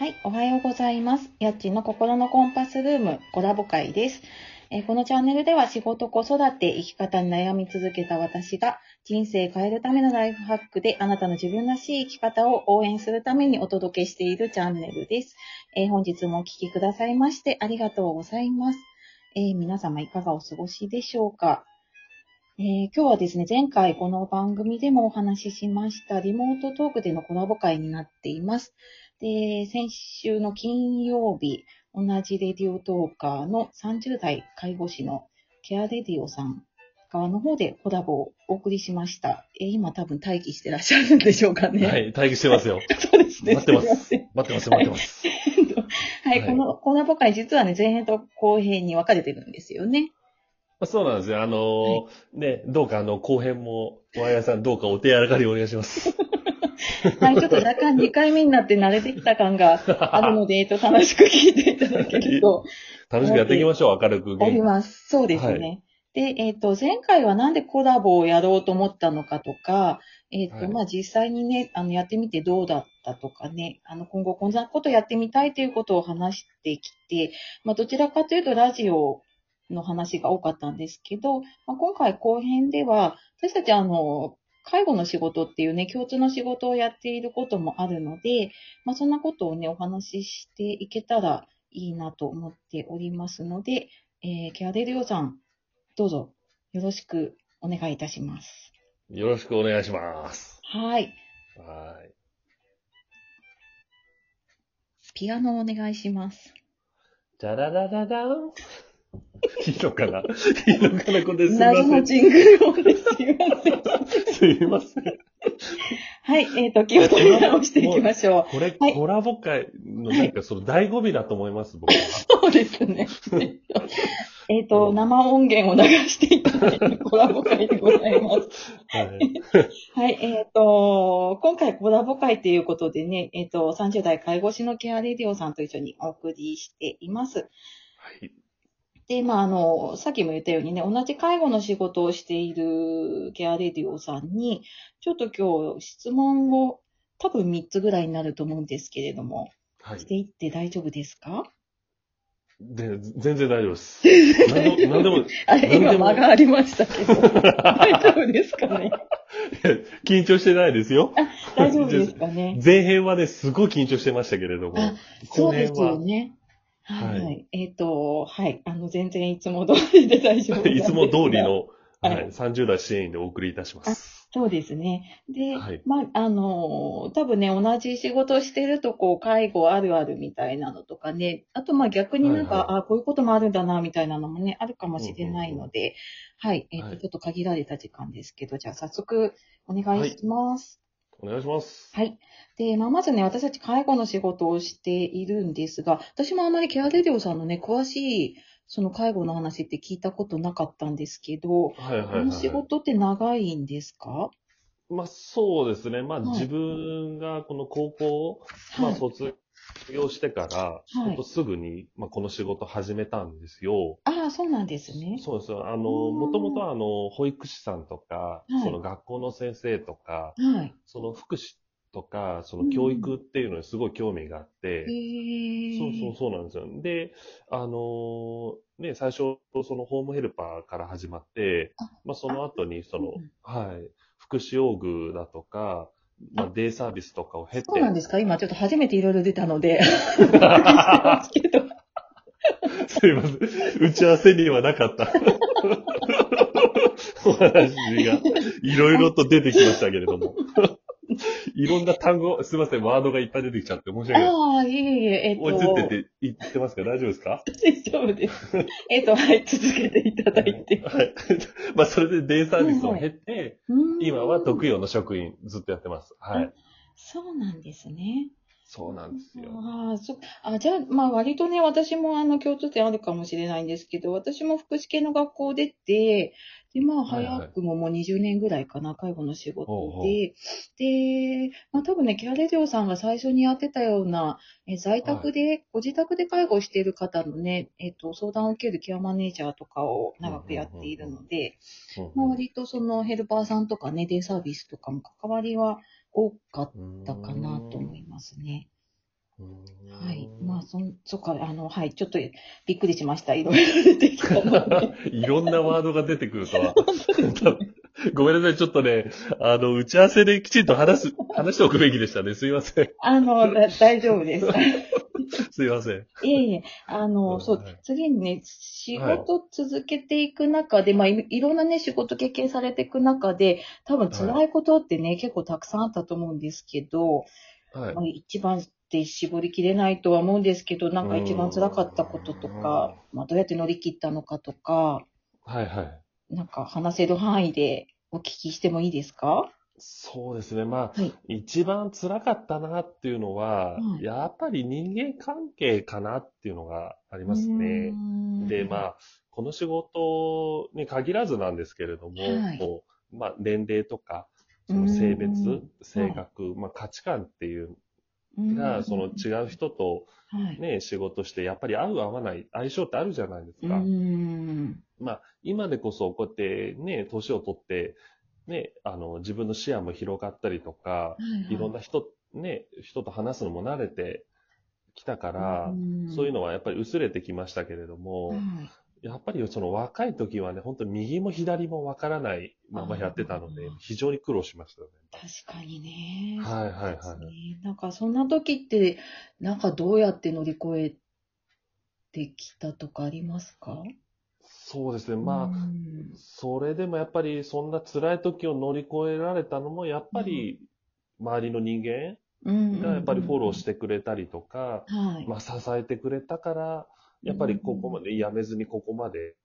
はい、おはようございます。やっちの心のコンパスルームコラボ会です。えこのチャンネルでは仕事、子育て、生き方に悩み続けた私が人生変えるためのライフハックであなたの自分らしい生き方を応援するためにお届けしているチャンネルです。え本日もお聞きくださいましてありがとうございます。えー皆様いかがお過ごしでしょうか？えー今日はですね、前回この番組でもお話ししましたリモートトークでのコラボ会になっています。で、先週の金曜日、同じレディオトーカーの30代介護士のケアレディオさん側の方でコラボをお送りしました。えー今多分待機してらっしゃるんでしょうかね。はい、待機してますよ。そうですね。待ってます待ってます、待ってます。はい、はいこのコラボ会実はね、前編と後編に分かれてるんですよね。まあそうなんですよ。あのーね、どうかあの、後編も、ワイヤーさんどうかお手柔らかにお願いします。はい、ちょっと若干2回目になって慣れてきた感があるので、えっと、楽しく聞いていただけると 楽しくやっていきましょう、明るく。あります。そうですね。で、えっ、と、前回はなんでコラボをやろうと思ったのかとか、えっ、と、はいまあ、実際にね、あの、やってみてどうだったとかね、あの、今後こんなことやってみたいということを話してきて、まあ、どちらかというとラジオの話が多かったんですけど、まあ、今回後編では、私たちあの、介護の仕事っていうね、共通の仕事をやっていることもあるので、まあ、そんなことをね、お話ししていけたらいいなと思っておりますので、えー、ケアデリオさん、どうぞよろしくお願いいたします。よろしくお願いします。はい。はい。ピアノお願いします。じゃららららん。いいのかな？いいのかなこれ？す謎の。ジングル音ですいません。すいません。はい。えっ、と、気を取り直していきましょう。これ、はいコラボ会のなんかその醍醐味だと思います、僕は。そうですね。えっと、生音源を流していただいてコラボ会でございます。はい。はい、えっ、と、今回コラボ会ということでね、えっ、と、30代介護士のケアレディオさんと一緒にお送りしています。はい。で、まあ、あの、さっきも言ったようにね、同じ介護の仕事をしているケアレディオさんに、ちょっと今日質問を多分3つぐらいになると思うんですけれども、はいし。ていって大丈夫ですか？で、全然大丈夫です。何でも、何でも、あれ、今間がありましたけど、大丈夫ですかね？緊張してないですよ。大丈夫ですかね？前編はね、すごい緊張してましたけれども。あそうですよね。はい、はい。えっ、と、はい。あの、全然いつも通りで大丈夫ですが いつも通り。の、はいはい、30代支援員でお送りいたします。そうですね。で、はいまあ、あの、多分ね、同じ仕事をしてると、こう、介護あるあるみたいなのとかね、あと、まあ逆になんか、はいはあこういうこともあるんだな、みたいなのもね、あるかもしれないので、はい。えっ、と、はいちょっと限られた時間ですけど、じゃあ早速、お願いします。お願いします。はい。で、まあ、まずね、私たち介護の仕事をしているんですが、私もあまりケアレディオさんのね、詳しい、その介護の話って聞いたことなかったんですけど、はいはいこの仕はい。事って長いんですか？まあそうですね。まあはい自分がこの高校を、まはい。あ卒業してから、いほんとすぐに、まあこの仕事始めたんですよ。ああ、そうなんですね。そうですよ。あうの、んもともとあの、保育士さんとか、はいその学校の先生とか、はい。その福祉とか、その教育っていうのにすごい興味があって、へえ。そうそうそうなんですよ。で、あのーね、最初、そのホームヘルパーから始まってあ、まあその後に、そのうん、はい、福祉用具だとか、まああデイサービスとかを経て、そうなんですか？今ちょっと初めていろいろ出たので。すいません。打ち合わせにはなかった。お話がいろいろと出てきましたけれども。いろんな単語、すいません、ワードがいっぱい出てきちゃって申し訳ない。ああ、いえいえ、えっと。追いついてて言ってますか？大丈夫ですか？大丈夫です。えっと、はい、続けていただいて。はい。まあ、それでデイサービスを経て、うん今は特養の職員ずっとやってます。はい。そうなんですね。そうなんですよ。ああ、そあ、じゃあ、まあ割とね、私もあの共通点あるかもしれないんですけど、私も福祉系の学校出て、で、まあ早くももう20年ぐらいかな、介護の仕事で、で、まあ多分ね、ケアレディオさんが最初にやってたような、え在宅で、ご自宅で介護している方のね、えっと、相談を受けるケアマネージャーとかを長くやっているので、まあ割とそのヘルパーさんとかね、デイサービスとかも関わりは多かったかなと思いますね。はい。まあ、そん、そっか、あの、はい、ちょっとびっくりしました。いろいろ出てきたので。いろんなワードが出てくるとは。ごめんなさい、ちょっとね、あの、打ち合わせできちんと話す、話しておくべきでしたね。すいません。あの、だ大丈夫です。すいません。いえいえ、あの、そうはい、次にね、仕事続けていく中で、まあい、いろんなね、仕事経験されていく中で、多分辛いことってね、結構たくさんあったと思うんですけど、はいまあ、。一番って絞りきれないとは思うんですけど、なんか一番辛かったこととか、まあ、どうやって乗り切ったのかとか、はいはい。なんか話せる範囲でお聞きしてもいいですか？そうですね。まあ、はい。一番辛かったなっていうのは、はいやっぱり人間関係かなっていうのがありますね。で、まあ、あ、この仕事に限らずなんですけれども、はいまあ、年齢とか、その性別うん、性格、まあ、価値観っていううんが、その違う人とはい。ね、仕事して、やっぱり合う合わない、相性ってあるじゃないですうか。ん。まあ、今でこそこうやってね、年を取って、ね、あの、自分の視野も広がったりとか、はいいろんな人、ね、人と話すのも慣れてきたから、そういうののはやっぱり薄れてきましたけれども、はいやっぱりその若い時はね、本当に右も左もわからないままやってたので非常に苦労しましたよね。確かにね。はいはいはいなんかそんな時って、なんかどうやって乗り越えてきたとかありますか？そうですね。まあ、うんそれでもやっぱりそんな辛い時を乗り越えられたのも、やっぱり周りの人間うんがやっぱりフォローしてくれたりとか、はい。まあ支えてくれたから、やっぱりここまで辞めずにここまで、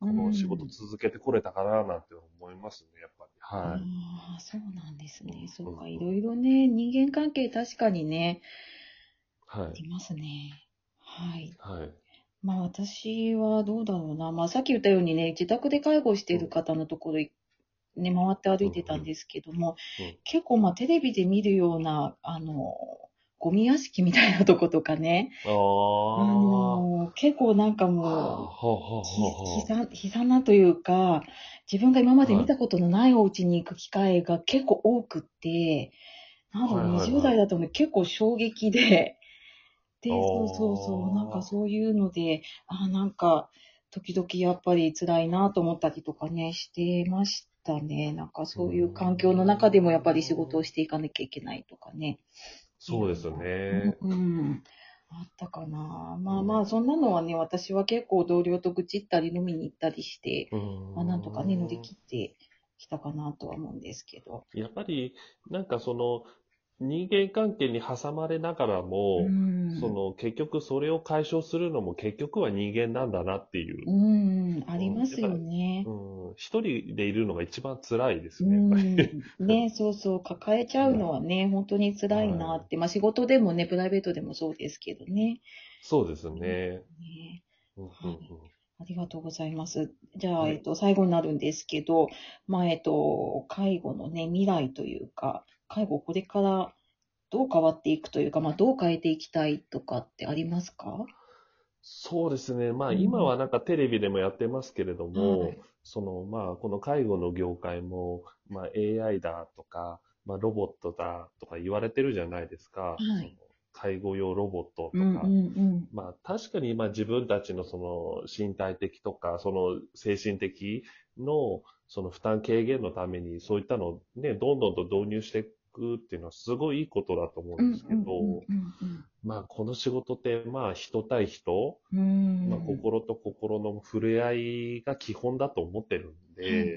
この仕事続けてこれたかななんて思いますね、やっぱり。はい。ああ、そうなんですね。そうか、うんいろいろね、人間関係確かにね、はい。ありますね。はい。はい。まあ私はどうだろうな。まあさっき言ったようにね、自宅で介護している方のところにね、回って歩いてたんですけども、うん結構まあテレビで見るような、あの、ゴミ屋敷みたいなとことかね、あの、結構なんかもう、悲惨なというか、自分が今まで見たことのないお家に行く機会が結構多くって、なんだろう、はいはいはい。20代だとね結構衝撃で、で、そうそうそう、なんかそういうので、あーなんか、時々やっぱり辛いなと思ったりとかね、してましたね。なんかそういう環境の中でもやっぱり仕事をしていかなきゃいけないとかね。そうですね。うん、うん。あったかな。まあまあ、そんなのはね、私は結構同僚と愚痴ったり飲みに行ったりして、うんまあなんとかね、乗り切ってきたかなとは思うんですけど。やっぱり、なんかその、人間関係に挟まれながらも、うん。その結局それを解消するのも結局は人間なんだなっていう。うん、ありますよね。うん一人でいるのが一番辛いですうね、やっぱり。ん。ね、そうそう、抱えちゃうのはね、本当に辛いなって。まあ仕事でもね、プライベートでもそうですけどね。そうですね。ねうんうんありがとうございます。じゃあ、はいえっと、最後になるんですけど、まあ、えっと、介護のね、未来というか、介護これからどう変わっていくというか、まあ、どう変えていきたいとかってありますか？そうですね。まあうん今はなんかテレビでもやってますけれども、はいそのまあこの介護の業界も、まあ AI だとか、まあロボットだとか言われてるじゃないですか。いその介護用ロボットとか。うんうんうん。まあ確かにまあ自分たちのその身体的とか、その精神的のその負担軽減のためにそういったのをね、どんどんと導入していくっていうのはすごいいいことだと思うんですけど、まあこの仕事ってまあ人対人。まあ、心と心の触れ合いが基本だと思ってるんで、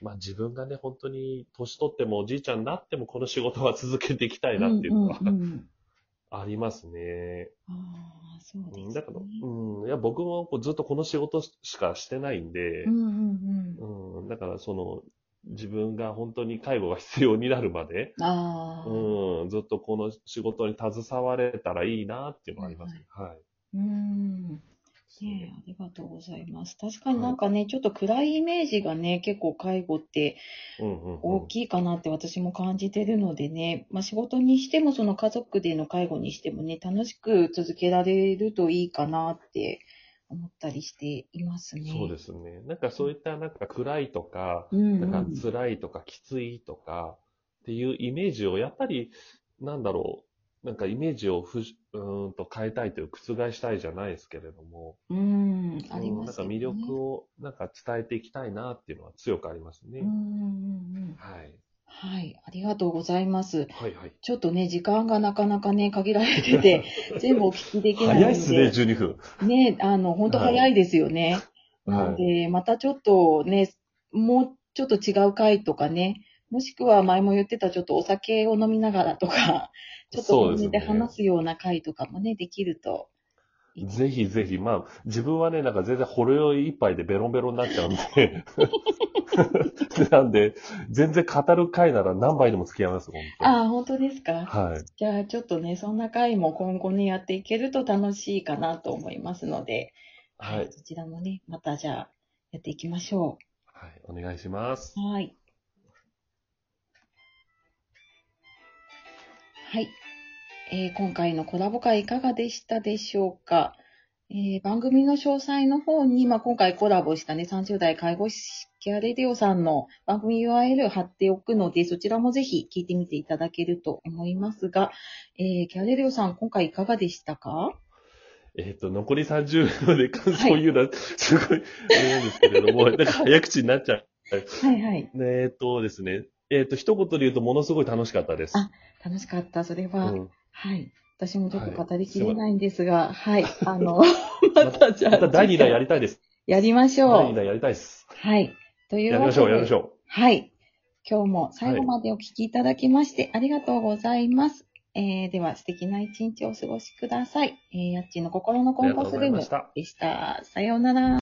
まあ自分がね、本当に年取ってもおじいちゃんになってもこの仕事は続けていきたいなっていうのは、ありますね。ああ、そうですね。うんだから、うん、いや僕もこうずっとこの仕事しかしてないんで。うん、だからその、自分が本当に介護が必要になるまで。うん、ずっとこの仕事に携われたらいいなっていうのはありますね。はい。うん。ねえありがとうございます。確かになんかね、ちょっと暗いイメージがね、結構介護って大きいかなって私も感じてるのでね、まあ仕事にしてもその家族での介護にしてもね、楽しく続けられるといいかなって思ったりしていますね。そうですね。なんかそういったなんか暗いとか、うん、うん。なんか辛いとかきついとかっていうイメージをやっぱり、なんだろう、なんかイメージをふしうーんと変えたいという、覆したいじゃないですけれども、うーん、ありうんますよね。なんか魅力をなんか伝えていきたいなっていうのは強くありますね。うんうんうんうん。はい。はい、ありがとうございます。はいはい。ちょっとね、時間がなかなかね、限られてて、全部お聞きできないので。早いっすね、12分。ね、あの、本当早いですよね。はいなので、またちょっとね、もうちょっと違う回とかね、もしくは前も言ってたちょっとお酒を飲みながらとか、ちょっと本音で話すような回とかもね、できるとぜひぜひ、まあ、自分はね、なんか全然ほろ酔い一杯でベロンベロンになっちゃうんで、なんで、全然語る回なら何杯でも付き合います、本当ああ、本当ですか？はい。じゃあちょっとね、そんな回も今後ね、やっていけると楽しいかなと思いますので、はい。そちらもね、またじゃあやっていきましょはい。お願いしますう。。はい。はい。えー今回のコラボ会いかがでしたでしょうか、えー番組の詳細の方に、まあ、今回コラボしたね、30代介護士ケアレディオさんの番組 URL 貼っておくので、そちらもぜひ聞いてみていただけると思いますが、えーケアレディオさん、今回いかがでしたか？えっ、と、残り30秒で感想を言うのは、すごい、あれなんですけれども、なんか早口になっちゃう。はいはい。えっ、とですね、えっ、と、一言で言うと、ものすごい楽しかったです。あ楽しかった。それは、うんはい。私もちょっとはい語りきれないんですが、はい。あの、またじゃあ、また第2弾やりたいです。やりましょ第2う。弾やりたいです。はい。というやりましょう、やりましう。ょう。はい。今日も最後までお聞きいただきまして、ありがとうございます。えー、では素敵な一日をお過ごしください。えー、やっちーの心のコンパスルームでした。さようなら。